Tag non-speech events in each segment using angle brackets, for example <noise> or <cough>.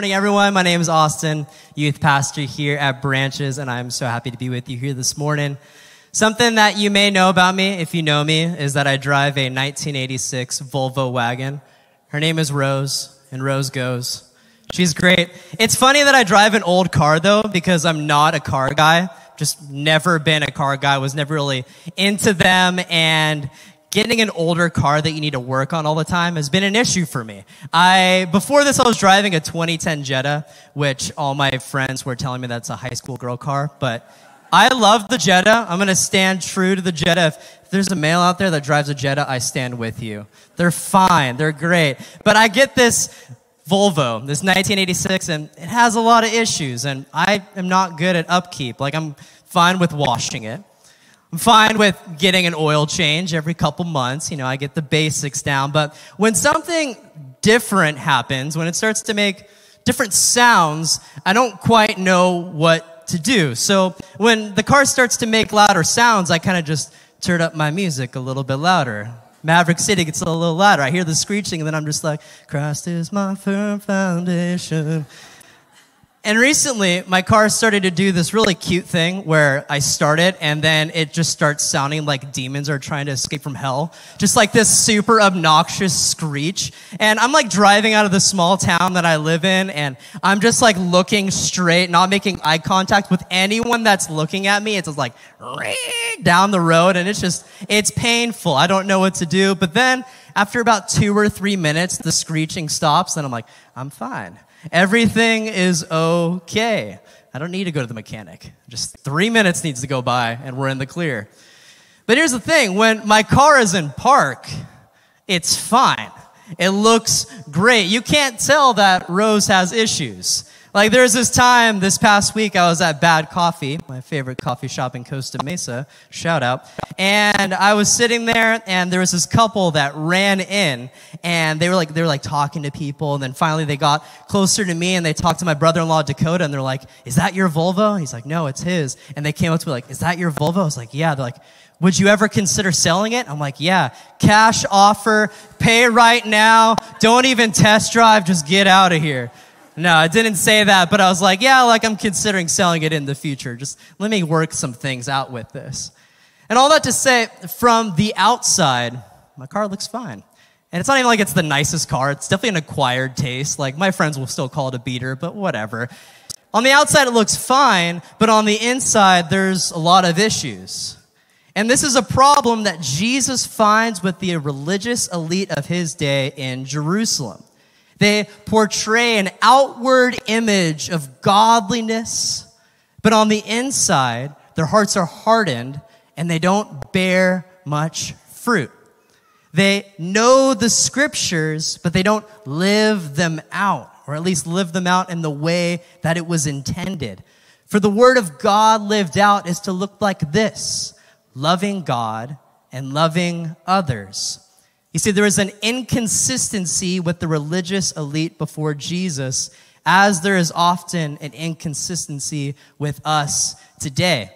morning, everyone. My name is Austin, youth pastor here at Branches, and I'm so happy to be with you here this morning. Something that you may know about me, if you know me, is that I drive a 1986 Volvo wagon. Her name is Rose, and Rose goes. She's great. It's funny that I drive an old car, though, because I'm not a car guy. Just never been a car guy, was never really into them, and getting an older car that you need to work on all the time has been an issue for me. I before this I was driving a 2010 Jetta, which all my friends were telling me that's a high school girl car, but I love the Jetta. I'm going to stand true to the Jetta. If there's a male out there that drives a Jetta, I stand with you. They're fine. They're great. But I get this Volvo, this 1986, and it has a lot of issues, and I am not good at upkeep. Like, I'm fine with washing it. I'm fine with getting an oil change every couple months. You know, I get the basics down. But when something different happens, when it starts to make different sounds, I don't quite know what to do. So when the car starts to make louder sounds, I kind of just turn up my music a little bit louder. Maverick City gets a little louder. I hear the screeching, and then I'm just like, Christ is my firm foundation. And recently, my car started to do this really cute thing where I start it and then it just starts sounding like demons are trying to escape from hell. Just like this super obnoxious screech. And I'm like driving out of the small town that I live in and I'm just like looking straight, not making eye contact with anyone that's looking at me. It's just like <laughs> down the road and it's just, it's painful. I don't know what to do. But then after about two or three minutes, the screeching stops and I'm like, I'm fine. Everything is okay. I don't need to go to the mechanic. Just three minutes needs to go by and we're in the clear. But here's the thing when my car is in park, it's fine. It looks great. You can't tell that Rose has issues. Like there's this time this past week I was at Bad Coffee, my favorite coffee shop in Costa Mesa. Shout out. And I was sitting there and there was this couple that ran in and they were like they were like talking to people and then finally they got closer to me and they talked to my brother-in-law Dakota and they're like, "Is that your Volvo?" He's like, "No, it's his." And they came up to me like, "Is that your Volvo?" I was like, "Yeah." They're like, would you ever consider selling it? I'm like, yeah, cash offer, pay right now, don't even test drive, just get out of here. No, I didn't say that, but I was like, yeah, like I'm considering selling it in the future. Just let me work some things out with this. And all that to say, from the outside, my car looks fine. And it's not even like it's the nicest car. It's definitely an acquired taste. Like my friends will still call it a beater, but whatever. On the outside, it looks fine, but on the inside, there's a lot of issues. And this is a problem that Jesus finds with the religious elite of his day in Jerusalem. They portray an outward image of godliness, but on the inside, their hearts are hardened and they don't bear much fruit. They know the scriptures, but they don't live them out, or at least live them out in the way that it was intended. For the word of God lived out is to look like this loving God and loving others. You see, there is an inconsistency with the religious elite before Jesus, as there is often an inconsistency with us today.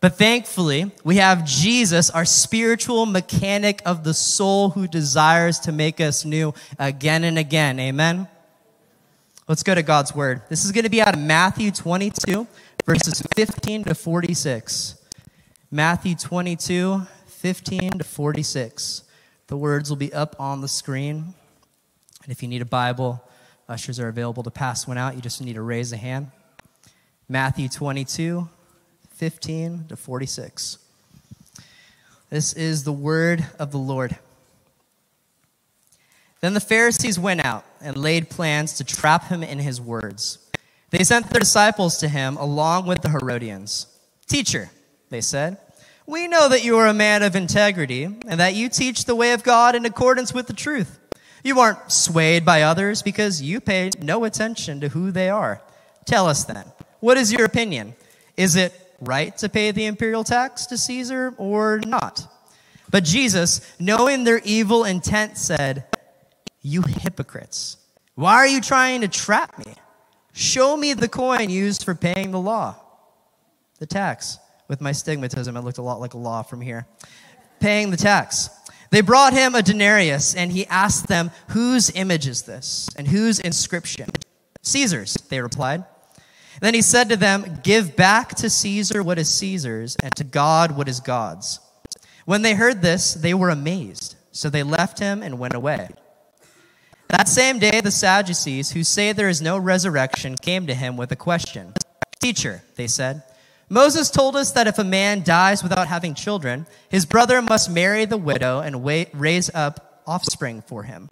But thankfully, we have Jesus, our spiritual mechanic of the soul, who desires to make us new again and again. Amen? Let's go to God's word. This is going to be out of Matthew 22, verses 15 to 46. Matthew 22, 15 to 46. The words will be up on the screen. And if you need a Bible, ushers are available to pass one out. You just need to raise a hand. Matthew 22, 15 to 46. This is the word of the Lord. Then the Pharisees went out and laid plans to trap him in his words. They sent their disciples to him along with the Herodians. Teacher, they said, we know that you are a man of integrity and that you teach the way of God in accordance with the truth. You aren't swayed by others because you pay no attention to who they are. Tell us then, what is your opinion? Is it right to pay the imperial tax to Caesar or not? But Jesus, knowing their evil intent, said, You hypocrites, why are you trying to trap me? Show me the coin used for paying the law, the tax with my stigmatism, it looked a lot like a law from here. Paying the tax. They brought him a denarius, and he asked them, Whose image is this? And whose inscription? Caesar's, they replied. Then he said to them, Give back to Caesar what is Caesar's, and to God what is God's. When they heard this, they were amazed. So they left him and went away. That same day, the Sadducees, who say there is no resurrection, came to him with a question. Teacher, they said, Moses told us that if a man dies without having children, his brother must marry the widow and raise up offspring for him.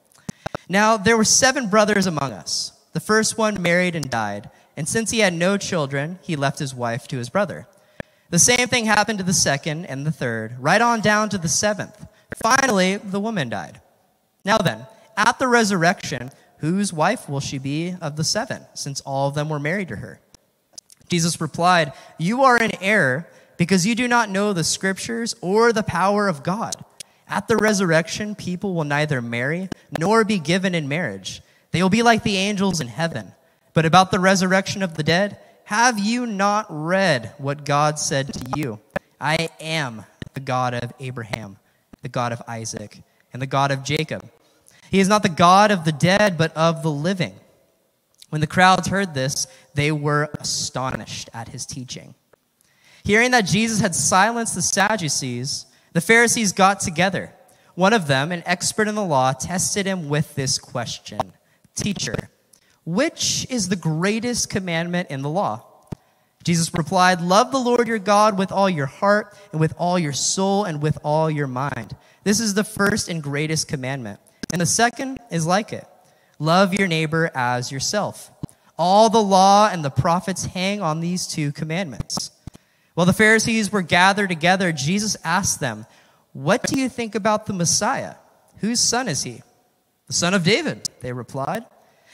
Now, there were seven brothers among us. The first one married and died, and since he had no children, he left his wife to his brother. The same thing happened to the second and the third, right on down to the seventh. Finally, the woman died. Now then, at the resurrection, whose wife will she be of the seven, since all of them were married to her? Jesus replied, You are in error because you do not know the scriptures or the power of God. At the resurrection, people will neither marry nor be given in marriage. They will be like the angels in heaven. But about the resurrection of the dead, have you not read what God said to you? I am the God of Abraham, the God of Isaac, and the God of Jacob. He is not the God of the dead, but of the living. When the crowds heard this, they were astonished at his teaching. Hearing that Jesus had silenced the Sadducees, the Pharisees got together. One of them, an expert in the law, tested him with this question Teacher, which is the greatest commandment in the law? Jesus replied, Love the Lord your God with all your heart, and with all your soul, and with all your mind. This is the first and greatest commandment. And the second is like it Love your neighbor as yourself. All the law and the prophets hang on these two commandments. While the Pharisees were gathered together, Jesus asked them, What do you think about the Messiah? Whose son is he? The son of David, they replied.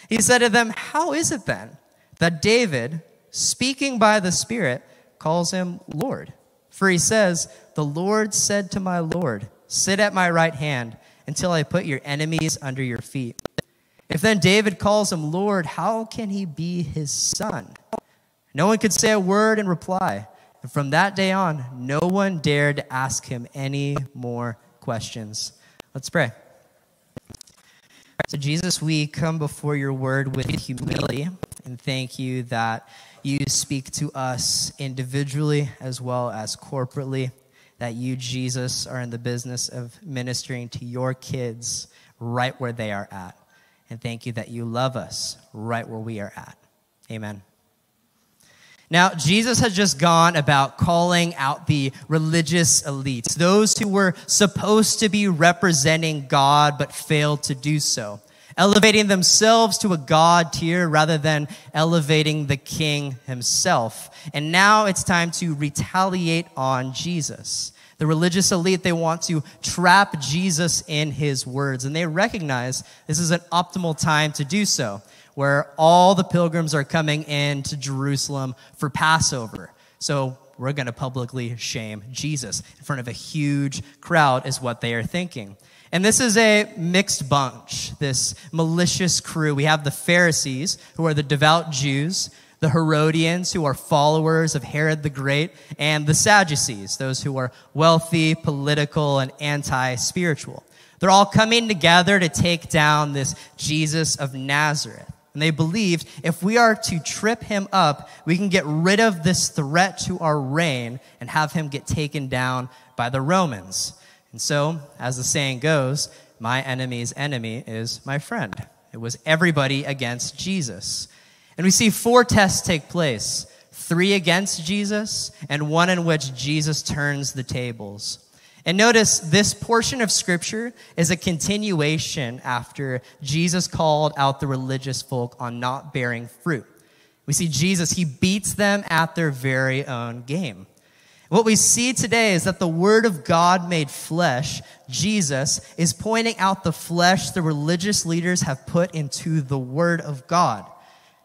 He said to them, How is it then that David, speaking by the Spirit, calls him Lord? For he says, The Lord said to my Lord, Sit at my right hand until I put your enemies under your feet. If then David calls him Lord, how can he be his son? No one could say a word in reply. And from that day on, no one dared to ask him any more questions. Let's pray. So, Jesus, we come before your word with humility and thank you that you speak to us individually as well as corporately, that you, Jesus, are in the business of ministering to your kids right where they are at. And thank you that you love us right where we are at. Amen. Now, Jesus has just gone about calling out the religious elites, those who were supposed to be representing God but failed to do so, elevating themselves to a God tier rather than elevating the king himself. And now it's time to retaliate on Jesus. The religious elite, they want to trap Jesus in his words, and they recognize this is an optimal time to do so, where all the pilgrims are coming in to Jerusalem for Passover. So we're going to publicly shame Jesus in front of a huge crowd, is what they are thinking. And this is a mixed bunch, this malicious crew. We have the Pharisees, who are the devout Jews the Herodians, who are followers of Herod the Great, and the Sadducees, those who are wealthy, political, and anti spiritual. They're all coming together to take down this Jesus of Nazareth. And they believed if we are to trip him up, we can get rid of this threat to our reign and have him get taken down by the Romans. And so, as the saying goes, my enemy's enemy is my friend. It was everybody against Jesus. And we see four tests take place three against Jesus, and one in which Jesus turns the tables. And notice this portion of scripture is a continuation after Jesus called out the religious folk on not bearing fruit. We see Jesus, he beats them at their very own game. What we see today is that the Word of God made flesh, Jesus, is pointing out the flesh the religious leaders have put into the Word of God.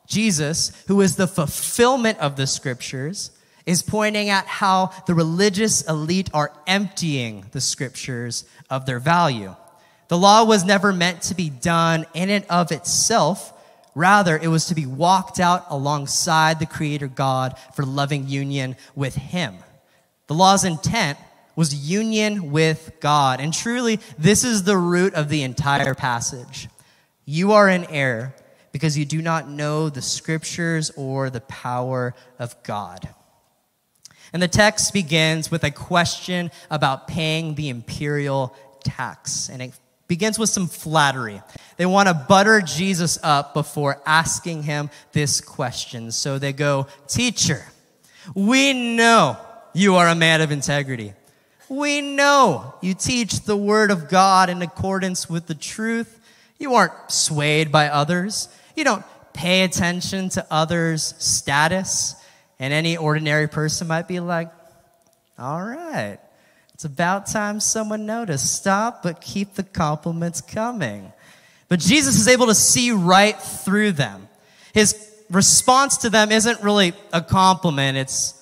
Jesus, who is the fulfillment of the scriptures, is pointing at how the religious elite are emptying the scriptures of their value. The law was never meant to be done in and of itself. Rather, it was to be walked out alongside the Creator God for loving union with Him. The law's intent was union with God. And truly, this is the root of the entire passage. You are in error because you do not know the scriptures or the power of God. And the text begins with a question about paying the imperial tax. And it begins with some flattery. They want to butter Jesus up before asking him this question. So they go, Teacher, we know you are a man of integrity. We know you teach the word of God in accordance with the truth. You aren't swayed by others. You don't pay attention to others' status. And any ordinary person might be like, all right, it's about time someone noticed. Stop, but keep the compliments coming. But Jesus is able to see right through them. His response to them isn't really a compliment, it's,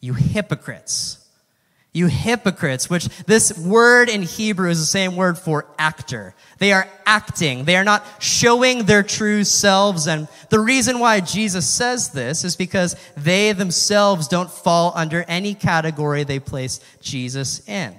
you hypocrites. You hypocrites, which this word in Hebrew is the same word for actor. They are acting. They are not showing their true selves. And the reason why Jesus says this is because they themselves don't fall under any category they place Jesus in.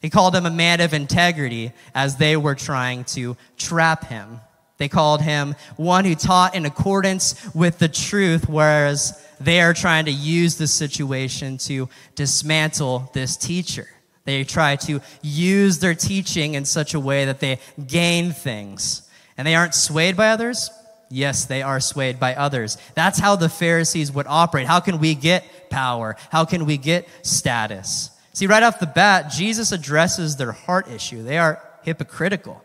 He called him a man of integrity as they were trying to trap him. They called him one who taught in accordance with the truth, whereas they are trying to use this situation to dismantle this teacher. They try to use their teaching in such a way that they gain things. And they aren't swayed by others? Yes, they are swayed by others. That's how the Pharisees would operate. How can we get power? How can we get status? See, right off the bat, Jesus addresses their heart issue. They are hypocritical.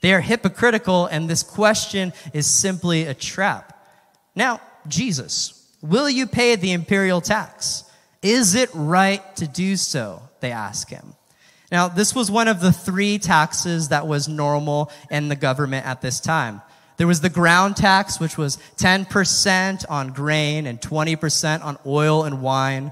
They are hypocritical, and this question is simply a trap. Now, Jesus, Will you pay the imperial tax? Is it right to do so? They ask him. Now, this was one of the three taxes that was normal in the government at this time. There was the ground tax, which was 10% on grain and 20% on oil and wine.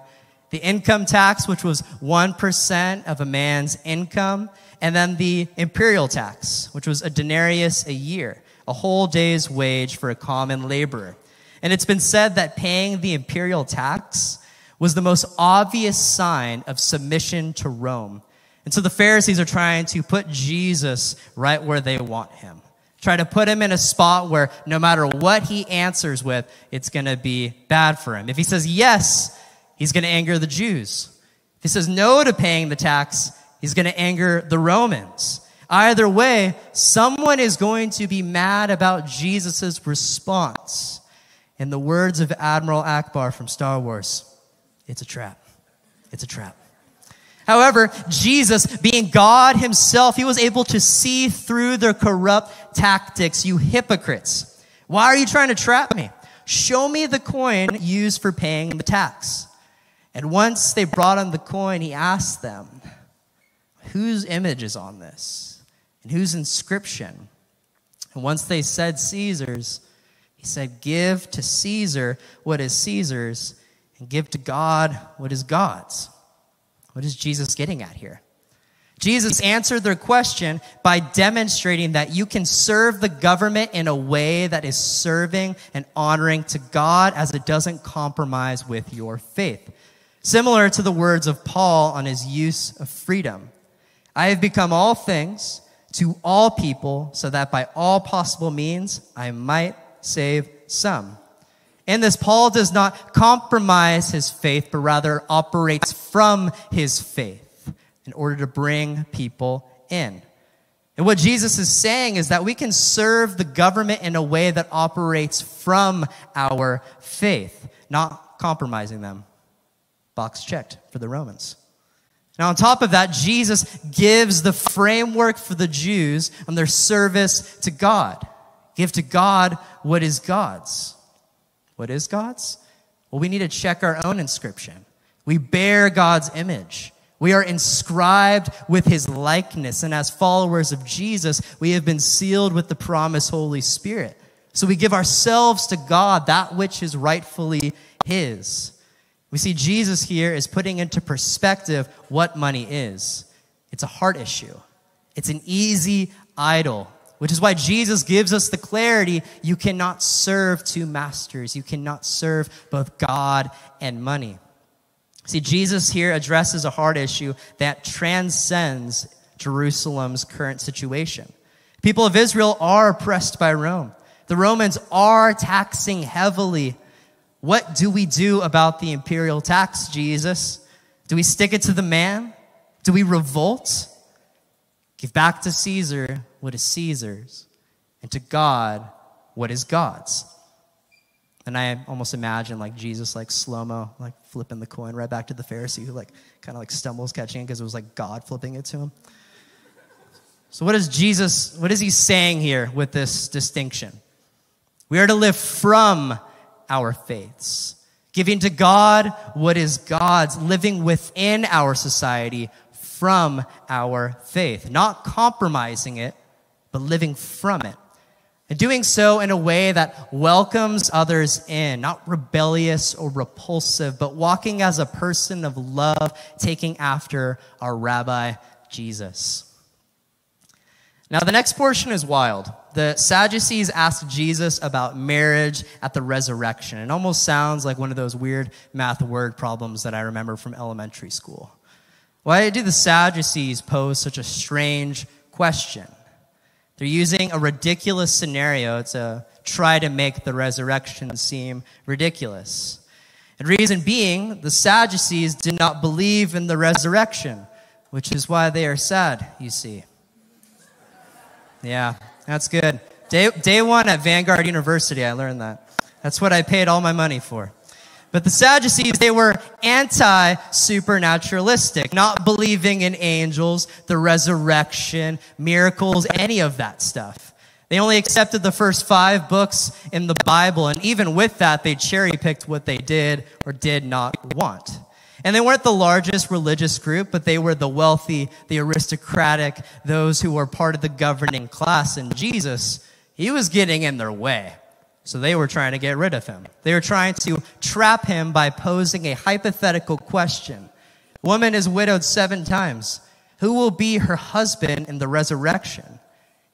The income tax, which was 1% of a man's income. And then the imperial tax, which was a denarius a year, a whole day's wage for a common laborer. And it's been said that paying the imperial tax was the most obvious sign of submission to Rome. And so the Pharisees are trying to put Jesus right where they want him. Try to put him in a spot where no matter what he answers with, it's going to be bad for him. If he says yes, he's going to anger the Jews. If he says no to paying the tax, he's going to anger the Romans. Either way, someone is going to be mad about Jesus' response. In the words of Admiral Ackbar from Star Wars, it's a trap. It's a trap. However, Jesus, being God himself, he was able to see through their corrupt tactics. You hypocrites. Why are you trying to trap me? Show me the coin used for paying the tax. And once they brought him the coin, he asked them, Whose image is on this? And whose inscription? And once they said Caesar's, he said, Give to Caesar what is Caesar's, and give to God what is God's. What is Jesus getting at here? Jesus answered their question by demonstrating that you can serve the government in a way that is serving and honoring to God as it doesn't compromise with your faith. Similar to the words of Paul on his use of freedom. I have become all things to all people so that by all possible means I might save some. In this, Paul does not compromise his faith, but rather operates from his faith in order to bring people in. And what Jesus is saying is that we can serve the government in a way that operates from our faith, not compromising them. Box checked for the Romans. Now, on top of that, Jesus gives the framework for the Jews on their service to God. Give to God what is God's. What is God's? Well, we need to check our own inscription. We bear God's image. We are inscribed with his likeness. And as followers of Jesus, we have been sealed with the promised Holy Spirit. So we give ourselves to God, that which is rightfully his. We see Jesus here is putting into perspective what money is. It's a heart issue. It's an easy idol which is why Jesus gives us the clarity you cannot serve two masters. You cannot serve both God and money. See, Jesus here addresses a hard issue that transcends Jerusalem's current situation. People of Israel are oppressed by Rome. The Romans are taxing heavily. What do we do about the imperial tax, Jesus? Do we stick it to the man? Do we revolt? Give back to Caesar what is Caesar's, and to God what is God's. And I almost imagine like Jesus, like slow mo, like flipping the coin right back to the Pharisee who like kind of like stumbles catching it because it was like God flipping it to him. So, what is Jesus, what is he saying here with this distinction? We are to live from our faiths, giving to God what is God's, living within our society from our faith, not compromising it, but living from it. And doing so in a way that welcomes others in, not rebellious or repulsive, but walking as a person of love, taking after our Rabbi Jesus. Now, the next portion is wild. The Sadducees asked Jesus about marriage at the resurrection. It almost sounds like one of those weird math word problems that I remember from elementary school. Why do the Sadducees pose such a strange question? They're using a ridiculous scenario to try to make the resurrection seem ridiculous. And reason being, the Sadducees did not believe in the resurrection, which is why they are sad, you see. Yeah, that's good. Day, day one at Vanguard University, I learned that. That's what I paid all my money for. But the Sadducees, they were anti supernaturalistic, not believing in angels, the resurrection, miracles, any of that stuff. They only accepted the first five books in the Bible, and even with that, they cherry picked what they did or did not want. And they weren't the largest religious group, but they were the wealthy, the aristocratic, those who were part of the governing class. And Jesus, he was getting in their way. So they were trying to get rid of him. They were trying to trap him by posing a hypothetical question. Woman is widowed seven times. Who will be her husband in the resurrection?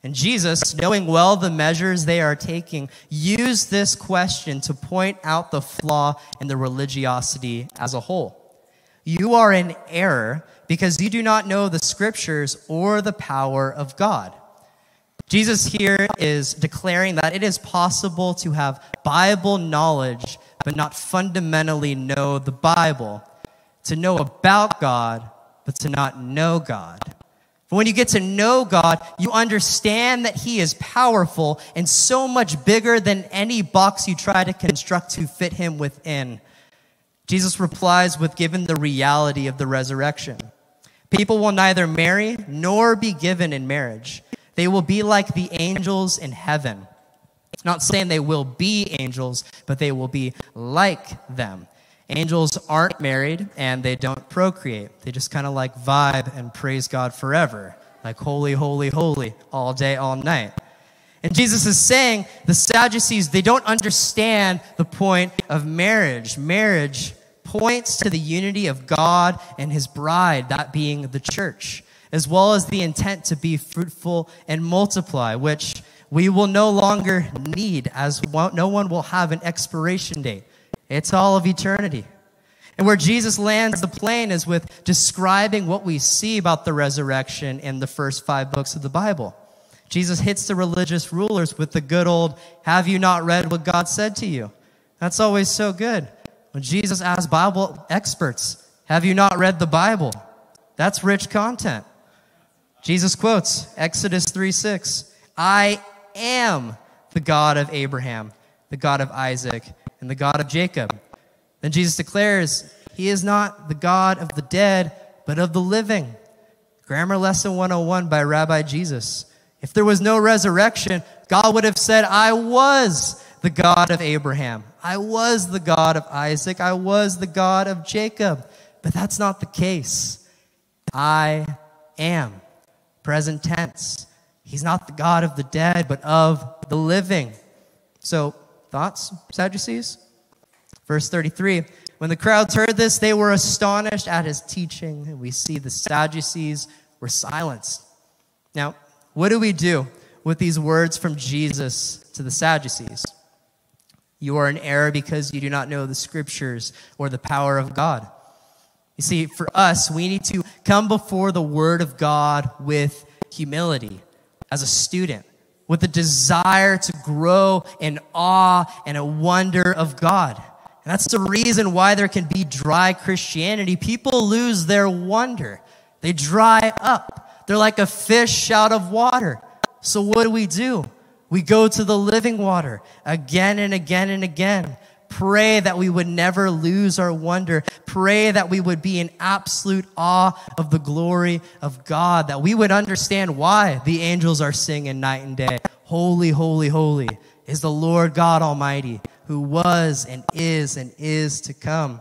And Jesus, knowing well the measures they are taking, used this question to point out the flaw in the religiosity as a whole. You are in error because you do not know the scriptures or the power of God. Jesus here is declaring that it is possible to have Bible knowledge, but not fundamentally know the Bible. To know about God, but to not know God. But when you get to know God, you understand that He is powerful and so much bigger than any box you try to construct to fit Him within. Jesus replies with given the reality of the resurrection. People will neither marry nor be given in marriage. They will be like the angels in heaven. Not saying they will be angels, but they will be like them. Angels aren't married and they don't procreate. They just kind of like vibe and praise God forever. Like holy, holy, holy, all day, all night. And Jesus is saying the Sadducees, they don't understand the point of marriage. Marriage points to the unity of God and his bride, that being the church, as well as the intent to be fruitful and multiply, which we will no longer need, as no one will have an expiration date. It's all of eternity. And where Jesus lands the plane is with describing what we see about the resurrection in the first five books of the Bible. Jesus hits the religious rulers with the good old, Have you not read what God said to you? That's always so good. When Jesus asks Bible experts, Have you not read the Bible? That's rich content. Jesus quotes Exodus 3 6. I am the God of Abraham, the God of Isaac, and the God of Jacob. Then Jesus declares, He is not the God of the dead, but of the living. Grammar Lesson 101 by Rabbi Jesus. If there was no resurrection, God would have said, I was the God of Abraham. I was the God of Isaac. I was the God of Jacob. But that's not the case. I am. Present tense. He's not the God of the dead, but of the living. So, thoughts, Sadducees? Verse 33 When the crowds heard this, they were astonished at his teaching. And we see the Sadducees were silenced. Now, what do we do with these words from Jesus to the Sadducees? You are in error because you do not know the scriptures or the power of God. You see, for us, we need to come before the word of God with humility as a student, with a desire to grow in awe and a wonder of God. And that's the reason why there can be dry Christianity. People lose their wonder. They dry up. They're like a fish out of water. So what do we do? We go to the living water again and again and again. Pray that we would never lose our wonder. Pray that we would be in absolute awe of the glory of God, that we would understand why the angels are singing night and day. Holy, holy, holy is the Lord God Almighty, who was and is and is to come.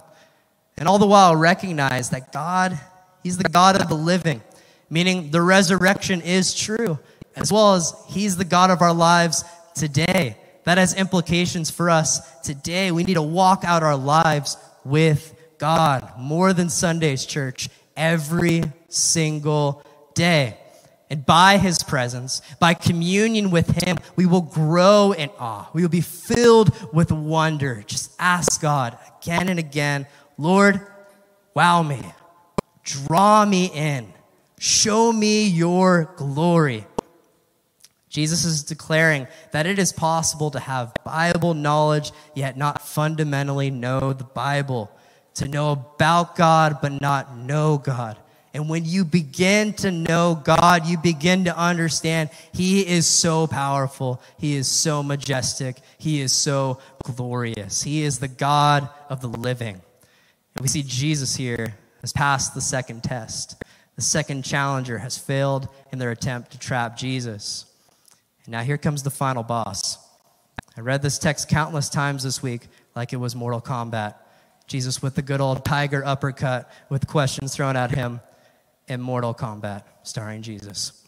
And all the while recognize that God, He's the God of the living, meaning the resurrection is true, as well as He's the God of our lives today. That has implications for us today. We need to walk out our lives with God more than Sunday's church every single day. And by his presence, by communion with him, we will grow in awe. We will be filled with wonder. Just ask God again and again, Lord, wow me, draw me in, show me your glory. Jesus is declaring that it is possible to have Bible knowledge, yet not fundamentally know the Bible, to know about God, but not know God. And when you begin to know God, you begin to understand He is so powerful. He is so majestic. He is so glorious. He is the God of the living. And we see Jesus here has passed the second test. The second challenger has failed in their attempt to trap Jesus. Now here comes the final boss. I read this text countless times this week like it was Mortal Kombat. Jesus with the good old tiger uppercut with questions thrown at him in Mortal Kombat, starring Jesus.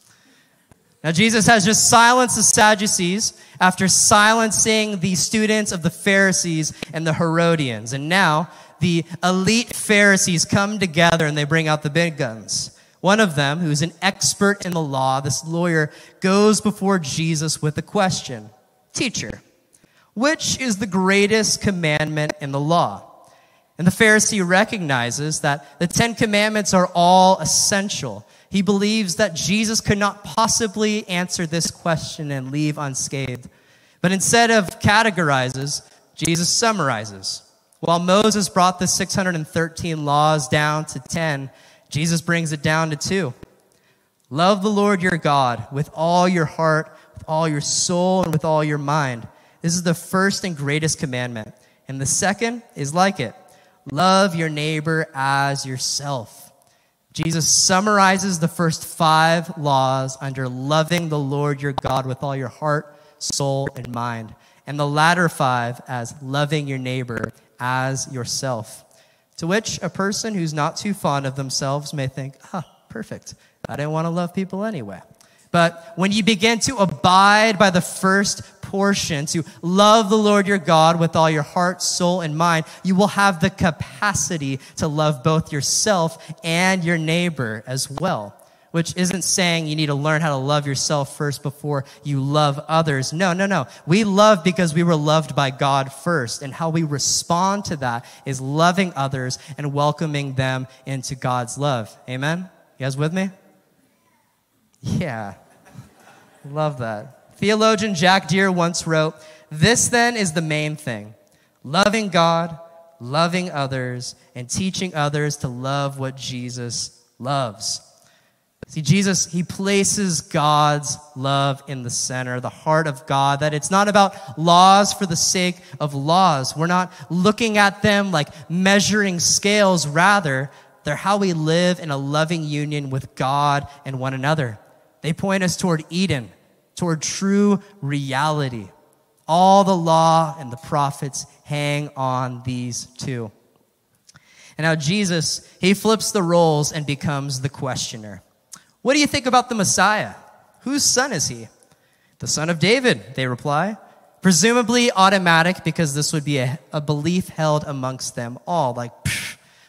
Now, Jesus has just silenced the Sadducees after silencing the students of the Pharisees and the Herodians. And now the elite Pharisees come together and they bring out the big guns. One of them, who's an expert in the law, this lawyer, goes before Jesus with a question Teacher, which is the greatest commandment in the law? And the Pharisee recognizes that the Ten Commandments are all essential. He believes that Jesus could not possibly answer this question and leave unscathed. But instead of categorizes, Jesus summarizes. While Moses brought the 613 laws down to 10, Jesus brings it down to two. Love the Lord your God with all your heart, with all your soul, and with all your mind. This is the first and greatest commandment. And the second is like it love your neighbor as yourself. Jesus summarizes the first five laws under loving the Lord your God with all your heart, soul, and mind, and the latter five as loving your neighbor as yourself. To which a person who's not too fond of themselves may think, ah, perfect. I didn't want to love people anyway. But when you begin to abide by the first portion, to love the Lord your God with all your heart, soul, and mind, you will have the capacity to love both yourself and your neighbor as well which isn't saying you need to learn how to love yourself first before you love others. No, no, no. We love because we were loved by God first. And how we respond to that is loving others and welcoming them into God's love. Amen? You guys with me? Yeah. love that. Theologian Jack Deere once wrote, This then is the main thing loving God, loving others, and teaching others to love what Jesus loves. See, Jesus, he places God's love in the center, the heart of God, that it's not about laws for the sake of laws. We're not looking at them like measuring scales. Rather, they're how we live in a loving union with God and one another. They point us toward Eden, toward true reality. All the law and the prophets hang on these two. And now Jesus, he flips the roles and becomes the questioner. What do you think about the Messiah? Whose son is he? The son of David, they reply. Presumably automatic because this would be a, a belief held amongst them all. Like,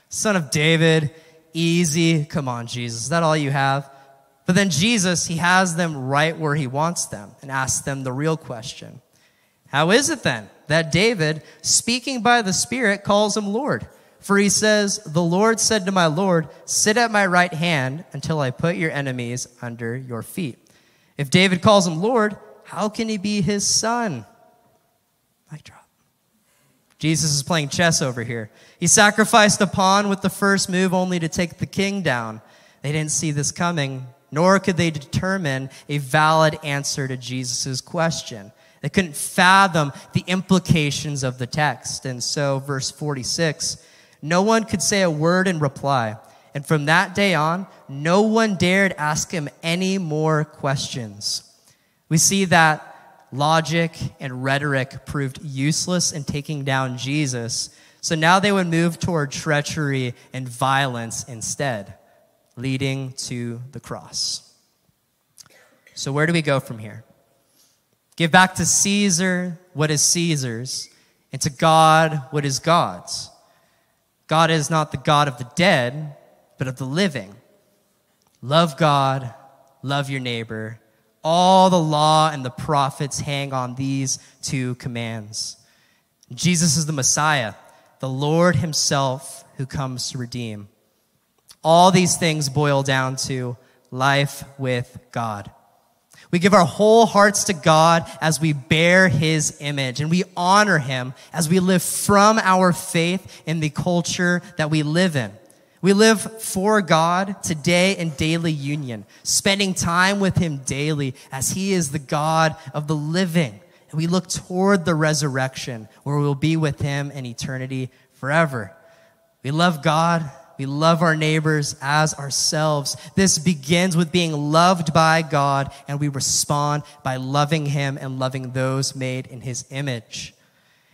son of David, easy. Come on, Jesus. Is that all you have? But then Jesus, he has them right where he wants them and asks them the real question How is it then that David, speaking by the Spirit, calls him Lord? For he says, The Lord said to my Lord, Sit at my right hand until I put your enemies under your feet. If David calls him Lord, How can he be his son? Mic drop. Jesus is playing chess over here. He sacrificed a pawn with the first move only to take the king down. They didn't see this coming, nor could they determine a valid answer to Jesus' question. They couldn't fathom the implications of the text. And so, verse 46 no one could say a word in reply. And from that day on, no one dared ask him any more questions. We see that logic and rhetoric proved useless in taking down Jesus. So now they would move toward treachery and violence instead, leading to the cross. So, where do we go from here? Give back to Caesar what is Caesar's, and to God what is God's. God is not the God of the dead, but of the living. Love God, love your neighbor. All the law and the prophets hang on these two commands. Jesus is the Messiah, the Lord Himself who comes to redeem. All these things boil down to life with God. We give our whole hearts to God as we bear his image and we honor him as we live from our faith in the culture that we live in. We live for God today in daily union, spending time with him daily as he is the God of the living. And we look toward the resurrection where we will be with him in eternity forever. We love God we love our neighbors as ourselves. This begins with being loved by God, and we respond by loving Him and loving those made in His image.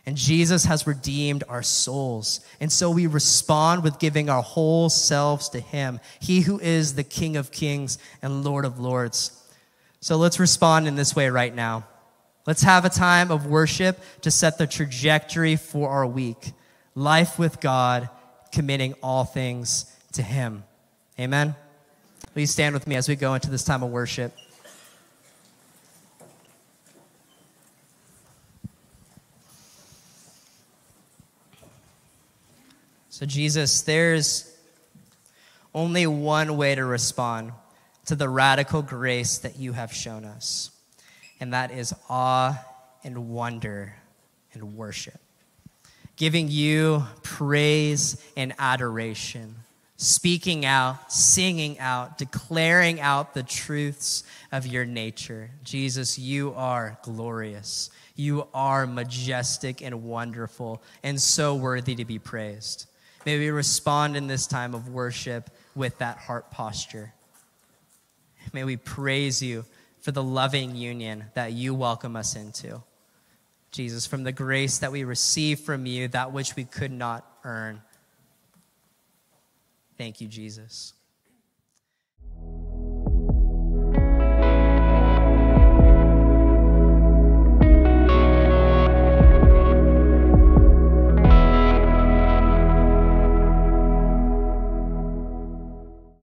And Jesus has redeemed our souls. And so we respond with giving our whole selves to Him, He who is the King of kings and Lord of lords. So let's respond in this way right now. Let's have a time of worship to set the trajectory for our week. Life with God committing all things to Him. Amen. Please stand with me as we go into this time of worship. So, Jesus, there's only one way to respond to the radical grace that you have shown us, and that is awe and wonder and worship giving you praise and adoration, speaking out, singing out, declaring out the truths of your nature. Jesus, you are glorious. You are majestic and wonderful and so worthy to be praised. May we respond in this time of worship with that heart posture. May we praise you for the loving union that you welcome us into. Jesus, from the grace that we receive from you, that which we could not earn. Thank you, Jesus.